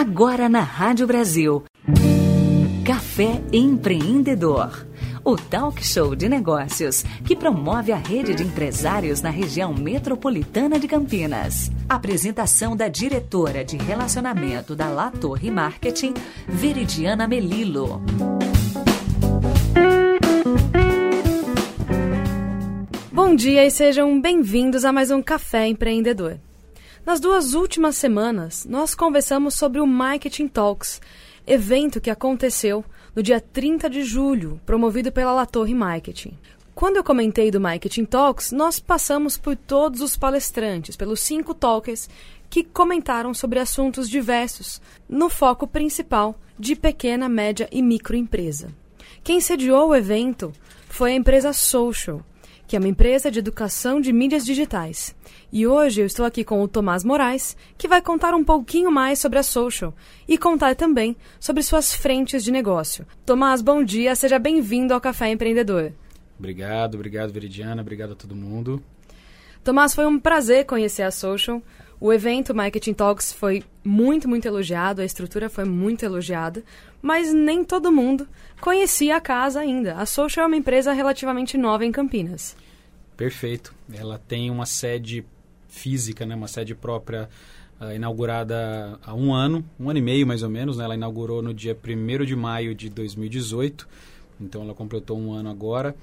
Agora na Rádio Brasil. Café Empreendedor. O talk show de negócios que promove a rede de empresários na região metropolitana de Campinas. Apresentação da diretora de relacionamento da La Torre Marketing, Veridiana Melilo. Bom dia e sejam bem-vindos a mais um Café Empreendedor. Nas duas últimas semanas, nós conversamos sobre o Marketing Talks, evento que aconteceu no dia 30 de julho, promovido pela La Torre Marketing. Quando eu comentei do Marketing Talks, nós passamos por todos os palestrantes, pelos cinco talkers que comentaram sobre assuntos diversos, no foco principal de pequena, média e microempresa. Quem sediou o evento foi a empresa Social, que é uma empresa de educação de mídias digitais. E hoje eu estou aqui com o Tomás Moraes, que vai contar um pouquinho mais sobre a Social e contar também sobre suas frentes de negócio. Tomás, bom dia, seja bem-vindo ao Café Empreendedor. Obrigado, obrigado, Veridiana, obrigado a todo mundo. Tomás, foi um prazer conhecer a Social. O evento Marketing Talks foi muito, muito elogiado, a estrutura foi muito elogiada, mas nem todo mundo conhecia a casa ainda. A Social é uma empresa relativamente nova em Campinas. Perfeito. Ela tem uma sede física, né, uma sede própria uh, inaugurada há um ano, um ano e meio mais ou menos. Né? Ela inaugurou no dia 1 de maio de 2018, então ela completou um ano agora.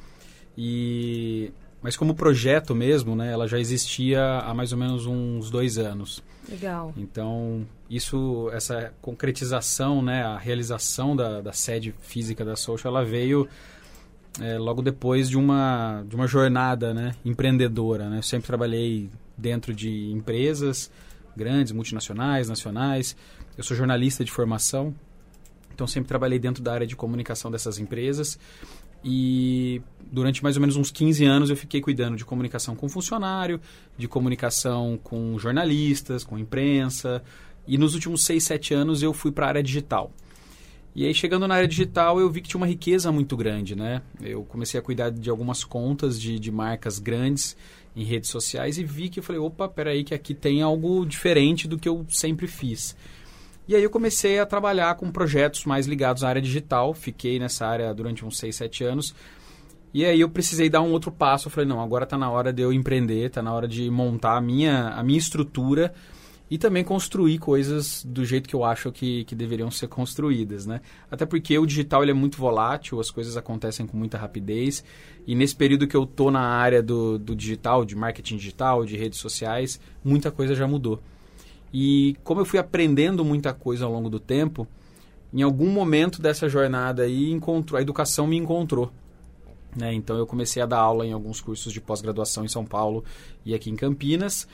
E mas como projeto mesmo, né, ela já existia há mais ou menos uns dois anos. Legal. Então, isso, essa concretização, né, a realização da, da sede física da Social, ela veio é, logo depois de uma, de uma jornada né, empreendedora. Né? Eu sempre trabalhei dentro de empresas grandes, multinacionais, nacionais. Eu sou jornalista de formação, então sempre trabalhei dentro da área de comunicação dessas empresas. E durante mais ou menos uns 15 anos eu fiquei cuidando de comunicação com funcionário, de comunicação com jornalistas, com imprensa. E nos últimos 6, 7 anos eu fui para a área digital. E aí, chegando na área digital, eu vi que tinha uma riqueza muito grande, né? Eu comecei a cuidar de algumas contas de, de marcas grandes em redes sociais e vi que eu falei, opa, peraí que aqui tem algo diferente do que eu sempre fiz. E aí eu comecei a trabalhar com projetos mais ligados à área digital, fiquei nessa área durante uns 6, 7 anos. E aí eu precisei dar um outro passo, eu falei, não, agora está na hora de eu empreender, está na hora de montar a minha, a minha estrutura e também construir coisas do jeito que eu acho que, que deveriam ser construídas, né? Até porque o digital ele é muito volátil, as coisas acontecem com muita rapidez e nesse período que eu tô na área do, do digital, de marketing digital, de redes sociais, muita coisa já mudou. E como eu fui aprendendo muita coisa ao longo do tempo, em algum momento dessa jornada aí, encontrou, a educação me encontrou. Né? Então eu comecei a dar aula em alguns cursos de pós-graduação em São Paulo e aqui em Campinas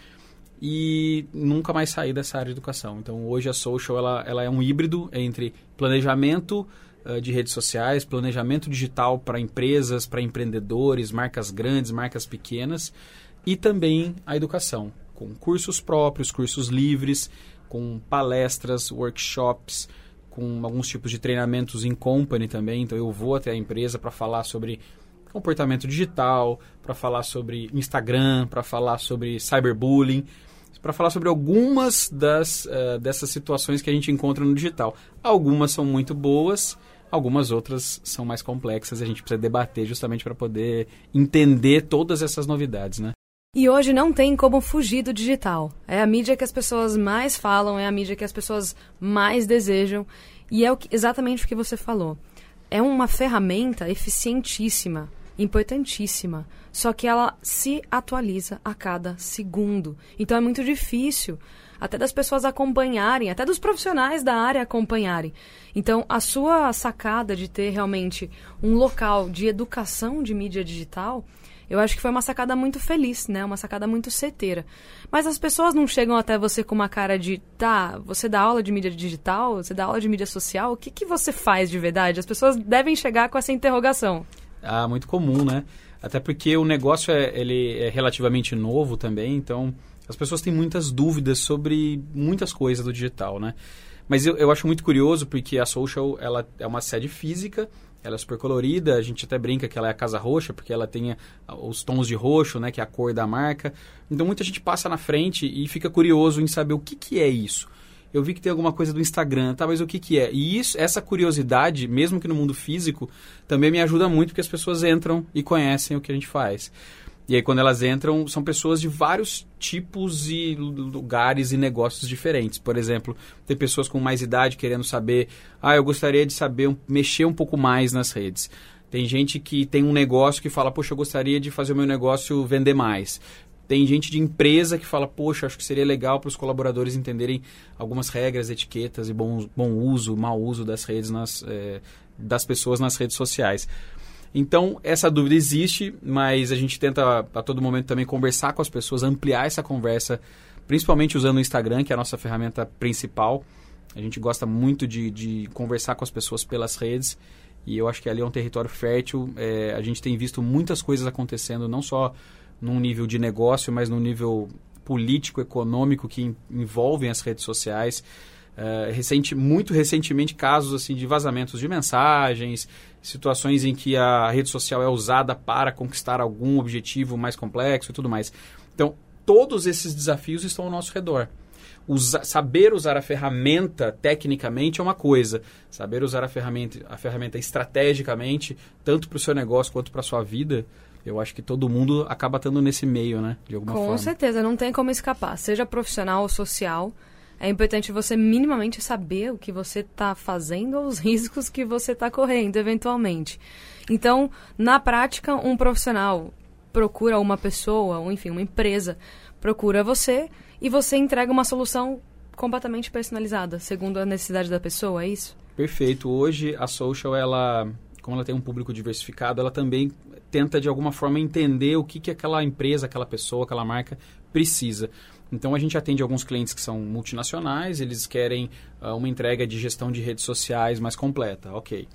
e nunca mais saí dessa área de educação. Então hoje a Social ela, ela é um híbrido entre planejamento uh, de redes sociais, planejamento digital para empresas, para empreendedores, marcas grandes, marcas pequenas e também a educação, com cursos próprios, cursos livres, com palestras, workshops, com alguns tipos de treinamentos em company também. Então eu vou até a empresa para falar sobre comportamento digital, para falar sobre Instagram, para falar sobre cyberbullying para falar sobre algumas das, uh, dessas situações que a gente encontra no digital. Algumas são muito boas, algumas outras são mais complexas e a gente precisa debater justamente para poder entender todas essas novidades, né? E hoje não tem como fugir do digital. É a mídia que as pessoas mais falam, é a mídia que as pessoas mais desejam. E é o que, exatamente o que você falou. É uma ferramenta eficientíssima importantíssima, só que ela se atualiza a cada segundo. Então é muito difícil até das pessoas acompanharem, até dos profissionais da área acompanharem. Então, a sua sacada de ter realmente um local de educação de mídia digital, eu acho que foi uma sacada muito feliz, né? Uma sacada muito certeira. Mas as pessoas não chegam até você com uma cara de, tá, você dá aula de mídia digital, você dá aula de mídia social, o que, que você faz de verdade? As pessoas devem chegar com essa interrogação. Ah, muito comum, né? Até porque o negócio é, ele é relativamente novo também, então as pessoas têm muitas dúvidas sobre muitas coisas do digital, né? Mas eu, eu acho muito curioso porque a Social ela é uma sede física, ela é super colorida, a gente até brinca que ela é a casa roxa, porque ela tem os tons de roxo, né, que é a cor da marca. Então muita gente passa na frente e fica curioso em saber o que, que é isso. eu vi que tem alguma coisa do Instagram, tá, mas o que que é? E isso, essa curiosidade, mesmo que no mundo físico, também me ajuda muito porque as pessoas entram e conhecem o que a gente faz. E aí, quando elas entram, são pessoas de vários tipos e lugares e negócios diferentes. Por exemplo, tem pessoas com mais idade querendo saber, ah, eu gostaria de saber, mexer um pouco mais nas redes. Tem gente que tem um negócio que fala, poxa, eu gostaria de fazer o meu negócio vender mais. Tem gente de empresa que fala, poxa, acho que seria legal para os colaboradores entenderem algumas regras, etiquetas e bom, bom uso, mau uso das redes nas, é, das pessoas nas redes sociais. Então, essa dúvida existe, mas a gente tenta a todo momento também conversar com as pessoas, ampliar essa conversa, principalmente usando o Instagram, que é a nossa ferramenta principal. A gente gosta muito de, de conversar com as pessoas pelas redes e eu acho que ali é um território fértil. É, a gente tem visto muitas coisas acontecendo, não só num nível de negócio, mas num nível político, econômico que envolvem as redes sociais. Uh, recente, muito recentemente casos assim de vazamentos de mensagens, situações em que a rede social é usada para conquistar algum objetivo mais complexo e tudo mais. Então, todos esses desafios estão ao nosso redor. Usa, saber usar a ferramenta tecnicamente é uma coisa, saber usar a ferramenta, a ferramenta estrategicamente, tanto para o seu negócio quanto para a sua vida, eu acho que todo mundo acaba estando nesse meio, né? De alguma Com forma. Com certeza, não tem como escapar. Seja profissional ou social, é importante você minimamente saber o que você está fazendo ou os riscos que você está correndo, eventualmente. Então, na prática, um profissional procura uma pessoa, ou enfim, uma empresa procura você e você entrega uma solução completamente personalizada, segundo a necessidade da pessoa, é isso? Perfeito. Hoje a social, ela, como ela tem um público diversificado, ela também tenta de alguma forma entender o que, que aquela empresa, aquela pessoa, aquela marca precisa. Então a gente atende alguns clientes que são multinacionais, eles querem uh, uma entrega de gestão de redes sociais mais completa, ok.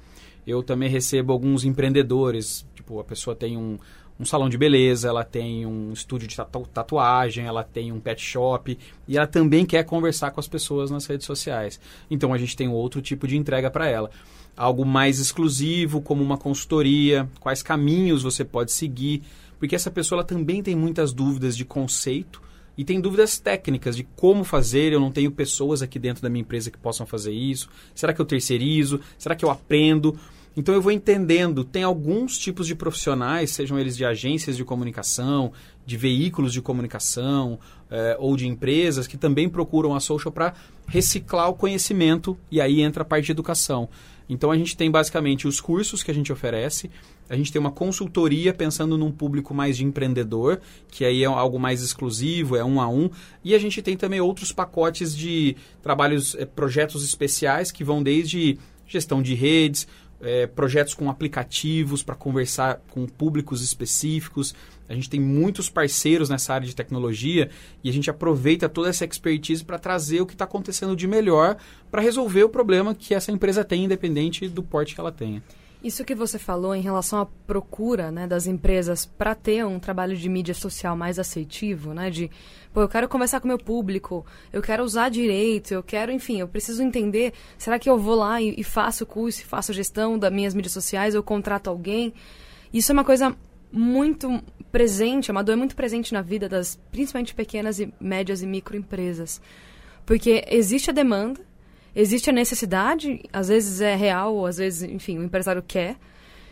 Eu também recebo alguns empreendedores, tipo, a pessoa tem um, um salão de beleza, ela tem um estúdio de tatu tatuagem, ela tem um pet shop e ela também quer conversar com as pessoas nas redes sociais. Então a gente tem outro tipo de entrega para ela algo mais exclusivo, como uma consultoria, quais caminhos você pode seguir, porque essa pessoa também tem muitas dúvidas de conceito e tem dúvidas técnicas de como fazer. Eu não tenho pessoas aqui dentro da minha empresa que possam fazer isso. Será que eu terceirizo? Será que eu aprendo? Então eu vou entendendo. Tem alguns tipos de profissionais, sejam eles de agências de comunicação, de veículos de comunicação eh, ou de empresas, que também procuram a social para reciclar o conhecimento e aí entra a parte de educação. Então a gente tem basicamente os cursos que a gente oferece, a gente tem uma consultoria pensando num público mais de empreendedor, que aí é algo mais exclusivo, é um a um, e a gente tem também outros pacotes de trabalhos, eh, projetos especiais que vão desde gestão de redes, é, projetos com aplicativos para conversar com públicos específicos. A gente tem muitos parceiros nessa área de tecnologia e a gente aproveita toda essa expertise para trazer o que está acontecendo de melhor para resolver o problema que essa empresa tem, independente do porte que ela tenha. Isso que você falou em relação à procura né, das empresas para ter um trabalho de mídia social mais aceitivo, né? De, pô, eu quero conversar com o meu público, eu quero usar direito, eu quero, enfim, eu preciso entender, será que eu vou lá e, e faço curso, faço gestão das minhas mídias sociais, eu contrato alguém? Isso é uma coisa muito presente, é uma dor muito presente na vida das, principalmente pequenas e médias e microempresas. Porque existe a demanda, existe a necessidade, às vezes é real, às vezes, enfim, o empresário quer.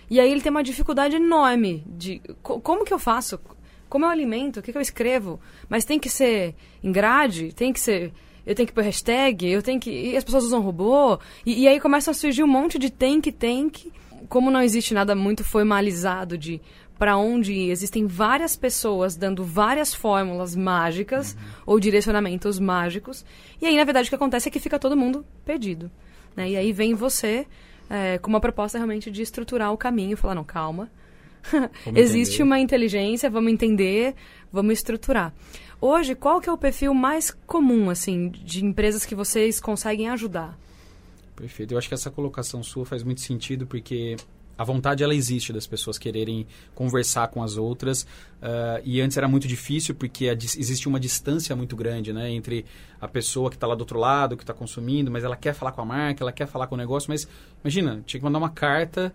E aí ele tem uma dificuldade enorme de co como que eu faço? Como eu alimento? O que, que eu escrevo? Mas tem que ser em grade? Tem que ser eu tenho que pôr hashtag, eu tenho que. E as pessoas usam robô. E, e, aí começa a surgir um monte de tem que, tem que. Como não existe nada muito formalizado de para onde ir, existem várias pessoas dando várias fórmulas mágicas uhum. ou direcionamentos mágicos. E aí, na verdade, o que acontece é que fica todo mundo perdido. Né? E aí vem você é, com uma proposta realmente de estruturar o caminho falar, não, calma. Existe uma inteligência, vamos entender, vamos estruturar. Hoje, qual que é o perfil mais comum, assim, de empresas que vocês conseguem ajudar? Perfeito. Eu acho que essa colocação sua faz muito sentido, porque a vontade ela existe das pessoas quererem conversar com as outras uh, e antes era muito difícil porque a, existe uma distância muito grande né, entre a pessoa que está lá do outro lado que está consumindo mas ela quer falar com a marca ela quer falar com o negócio mas imagina tinha que mandar uma carta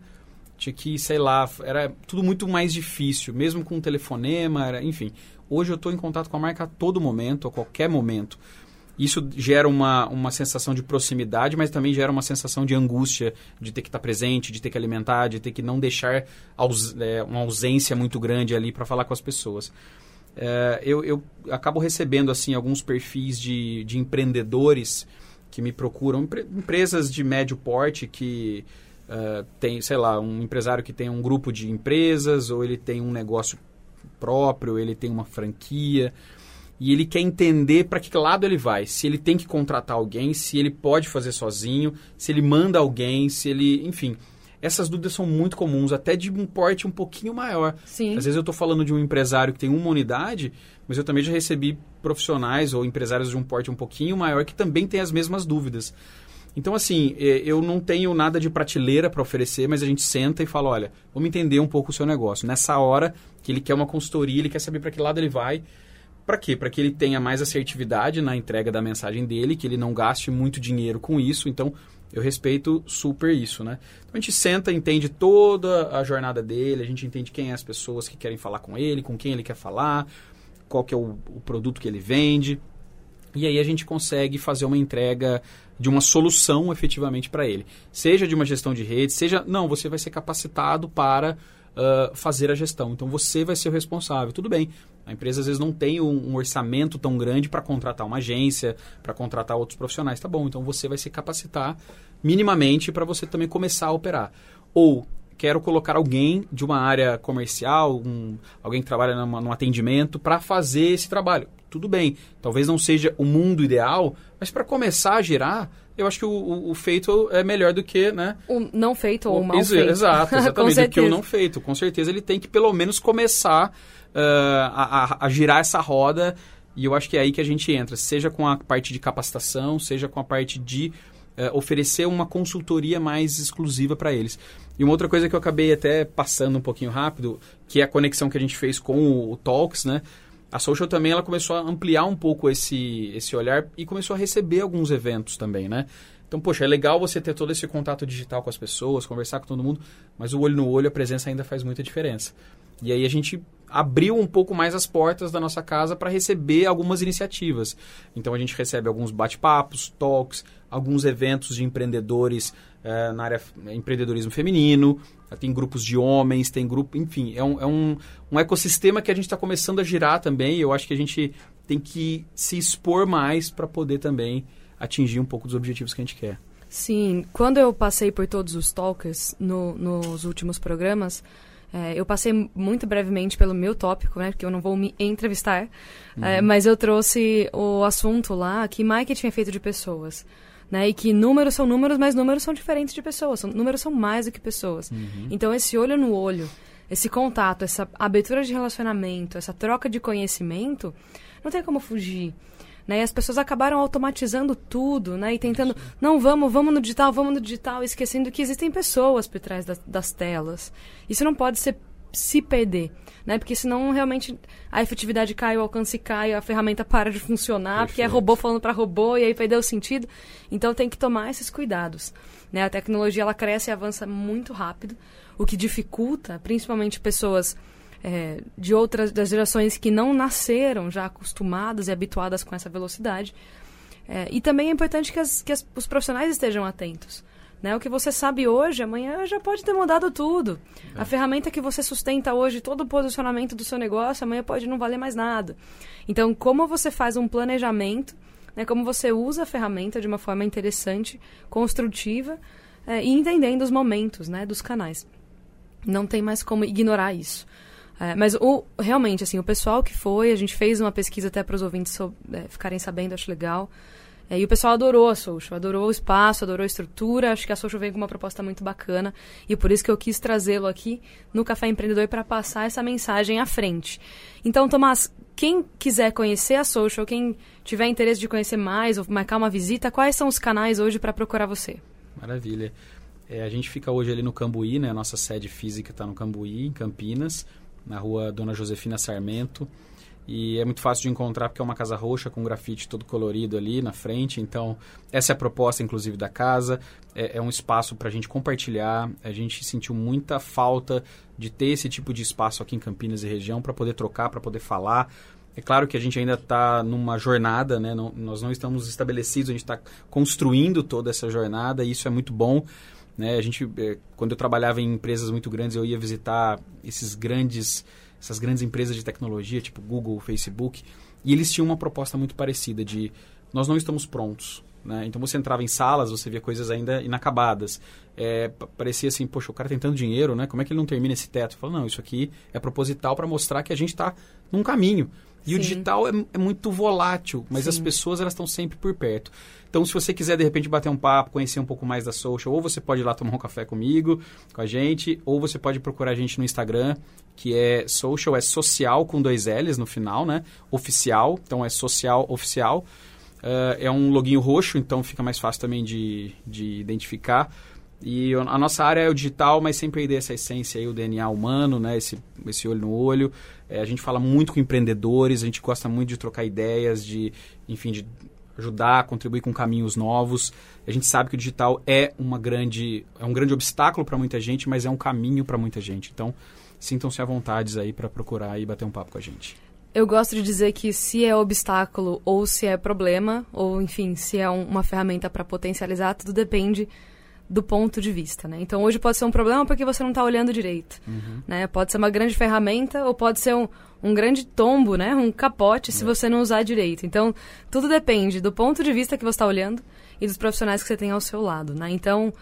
tinha que sei lá era tudo muito mais difícil mesmo com um telefonema era, enfim. Hoje eu estou em contato com a marca a todo momento a qualquer momento Isso gera uma, uma sensação de proximidade, mas também gera uma sensação de angústia de ter que estar presente, de ter que alimentar, de ter que não deixar aus, é, uma ausência muito grande ali para falar com as pessoas. É, eu, eu acabo recebendo assim alguns perfis de, de empreendedores que me procuram, empresas de médio porte que uh, tem, sei lá, um empresário que tem um grupo de empresas ou ele tem um negócio próprio, ele tem uma franquia e ele quer entender para que lado ele vai, se ele tem que contratar alguém, se ele pode fazer sozinho, se ele manda alguém, se ele, enfim, essas dúvidas são muito comuns, até de um porte um pouquinho maior. Sim. Às vezes eu estou falando de um empresário que tem uma unidade, mas eu também já recebi profissionais ou empresários de um porte um pouquinho maior que também têm as mesmas dúvidas. Então, assim, é, eu não tenho nada de prateleira para oferecer, mas a gente senta e fala: olha, vamos entender um pouco o seu negócio. Nessa hora que ele quer uma consultoria, ele quer saber para que lado ele vai. Para quê? Para que ele tenha mais assertividade na entrega da mensagem dele, que ele não gaste muito dinheiro com isso. Então, eu respeito super isso, né? Então a gente senta, entende toda a jornada dele, a gente entende quem é as pessoas que querem falar com ele, com quem ele quer falar, qual que é o, o produto que ele vende. E aí a gente consegue fazer uma entrega de uma solução efetivamente para ele. Seja de uma gestão de rede, seja... Não, você vai ser capacitado para uh, fazer a gestão. Então você vai ser o responsável. Tudo bem, a empresa às vezes não tem um, um orçamento tão grande para contratar uma agência, para contratar outros profissionais. Tá bom, então você vai se capacitar minimamente para você também começar a operar. Ou quero colocar alguém de uma área comercial, um, alguém que trabalha num atendimento, para fazer esse trabalho. Tudo bem, talvez não seja o mundo ideal, mas para começar a girar, eu acho que o, o, o, feito é melhor do que, né? O não feito ou o mal feito. Exato, exatamente, do que o não feito. Com certeza ele tem que pelo menos começar uh, a, a, girar essa roda. E eu acho que é aí que a gente entra, seja com a parte de capacitação, seja com a parte de uh, oferecer uma consultoria mais exclusiva para eles. E uma outra coisa que eu acabei até passando um pouquinho rápido, que é a conexão que a gente fez com o, o Talks, né? A Social também ela começou a ampliar um pouco esse, esse olhar e começou a receber alguns eventos também, né? Então, poxa, é legal você ter todo esse contato digital com as pessoas, conversar com todo mundo, mas o olho no olho, a presença ainda faz muita diferença. E aí a gente abriu um pouco mais as portas da nossa casa para receber algumas iniciativas. Então a gente recebe alguns bate-papos, talks, alguns eventos de empreendedores é, na área empreendedorismo feminino, tem grupos de homens, tem grupo, enfim, é um, é um, um ecossistema que a gente está começando a girar também. Eu acho que a gente tem que se expor mais para poder também atingir um pouco dos objetivos que a gente quer. Sim, quando eu passei por todos os talkers no, nos últimos programas, é, eu passei muito brevemente pelo meu tópico, né, porque eu não vou me entrevistar, uhum. é, mas eu trouxe o assunto lá que marketing é feito de pessoas. Né, e que números são números, mas números são diferentes de pessoas. São, números são mais do que pessoas. Uhum. Então, esse olho no olho, esse contato, essa abertura de relacionamento, essa troca de conhecimento, não tem como fugir. Né? E as pessoas acabaram automatizando tudo, né? E tentando, não, vamos, vamos no digital, vamos no digital, esquecendo que existem pessoas por trás das, das telas. Isso não pode ser se perder, né? Porque senão realmente a efetividade cai, o alcance cai, a ferramenta para de funcionar, Perfeito. porque é robô falando para robô e aí perdeu o sentido. Então tem que tomar esses cuidados, né? A tecnologia ela cresce e avança muito rápido, o que dificulta, principalmente pessoas é, de outras das gerações que não nasceram já acostumadas e habituadas com essa velocidade. É, e também é importante que, as, que as, os profissionais estejam atentos. Né? O que você sabe hoje, amanhã já pode ter mudado tudo. É. A ferramenta que você sustenta hoje, todo o posicionamento do seu negócio, amanhã pode não valer mais nada. Então, como você faz um planejamento, né? como você usa a ferramenta de uma forma interessante, construtiva é, e entendendo os momentos né? dos canais. Não tem mais como ignorar isso. É, mas o, realmente, assim, o pessoal que foi, a gente fez uma pesquisa até para os ouvintes so, é, ficarem sabendo, acho legal. É, e o pessoal adorou a Social, adorou o espaço, adorou a estrutura. Acho que a Social veio com uma proposta muito bacana. E por isso que eu quis trazê-lo aqui no Café Empreendedor para passar essa mensagem à frente. Então, Tomás, quem quiser conhecer a Social, quem tiver interesse de conhecer mais ou marcar uma visita, quais são os canais hoje para procurar você? Maravilha. É, a gente fica hoje ali no Cambuí, né? A nossa sede física está no Cambuí, em Campinas na rua Dona Josefina Sarmento. E é muito fácil de encontrar porque é uma casa roxa com grafite todo colorido ali na frente. Então, essa é a proposta, inclusive, da casa. É, é um espaço para a gente compartilhar. A gente sentiu muita falta de ter esse tipo de espaço aqui em Campinas e região para poder trocar, para poder falar. É claro que a gente ainda está numa jornada, né? Não, nós não estamos estabelecidos, a gente está construindo toda essa jornada e isso é muito bom. Né? A gente, é, quando eu trabalhava em empresas muito grandes, eu ia visitar esses grandes, essas grandes empresas de tecnologia, tipo Google, Facebook, e eles tinham uma proposta muito parecida de nós não estamos prontos. Né? Então você entrava em salas, você via coisas ainda inacabadas. É, parecia assim, poxa, o cara tem tanto dinheiro, né? Como é que ele não termina esse teto? Fala, não, isso aqui é proposital para mostrar que a gente está num caminho. E Sim. o digital é, é, muito volátil, mas Sim. as pessoas elas estão sempre por perto. Então, se você quiser de repente bater um papo, conhecer um pouco mais da social, ou você pode ir lá tomar um café comigo, com a gente, ou você pode procurar a gente no Instagram, que é social, é social com dois L's no final, né? Oficial, então é social oficial. Uh, é um loginho roxo, então fica mais fácil também de, de identificar. E a nossa área é o digital, mas sempre aí dessa essência aí, o DNA humano, né? Esse, esse olho no olho. É, a gente fala muito com empreendedores, a gente gosta muito de trocar ideias, de, enfim, de ajudar, contribuir com caminhos novos. A gente sabe que o digital é uma grande, é um grande obstáculo para muita gente, mas é um caminho para muita gente. Então, sintam-se à vontade aí para procurar e bater um papo com a gente. Eu gosto de dizer que se é obstáculo ou se é problema, ou enfim, se é um, uma ferramenta para potencializar, tudo depende do ponto de vista, né? Então hoje pode ser um problema porque você não está olhando direito, uhum. né? Pode ser uma grande ferramenta ou pode ser um, um grande tombo, né? Um capote se é. você não usar direito. Então tudo depende do ponto de vista que você está olhando e dos profissionais que você tem ao seu lado, né? Então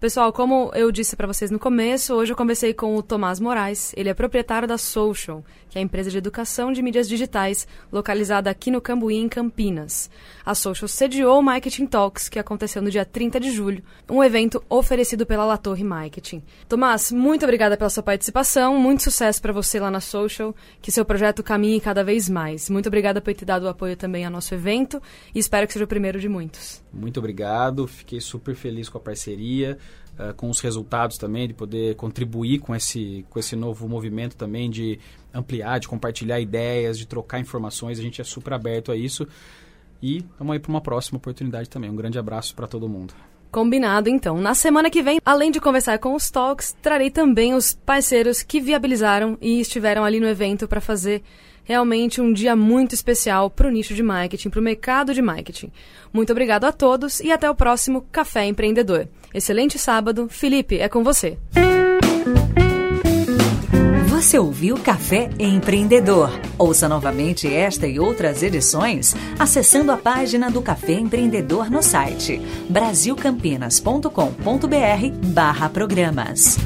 Pessoal, como eu disse para vocês no começo, hoje eu conversei com o Tomás Moraes. Ele é proprietário da Social, que é a empresa de educação de mídias digitais localizada aqui no Cambuí, em Campinas. A Social sediou o Marketing Talks, que aconteceu no dia 30 de julho, um evento oferecido pela La Torre Marketing. Tomás, muito obrigada pela sua participação, muito sucesso para você lá na Social, que seu projeto caminhe cada vez mais. Muito obrigada por ter dado o apoio também ao nosso evento e espero que seja o primeiro de muitos. Muito obrigado, fiquei super feliz com a parceria. Uh, com os resultados também, de poder contribuir com esse, com esse novo movimento também, de ampliar, de compartilhar ideias, de trocar informações. A gente é super aberto a isso. E estamos aí para uma próxima oportunidade também. Um grande abraço para todo mundo. Combinado, então. Na semana que vem, além de conversar com os talks, trarei também os parceiros que viabilizaram e estiveram ali no evento para fazer realmente um dia muito especial para o nicho de marketing, para o mercado de marketing. Muito obrigado a todos e até o próximo Café Empreendedor. Excelente sábado. Felipe, é com você. Você ouviu Café Empreendedor. Ouça novamente esta e outras edições acessando a página do Café Empreendedor no site brasilcampinas.com.br barra programas.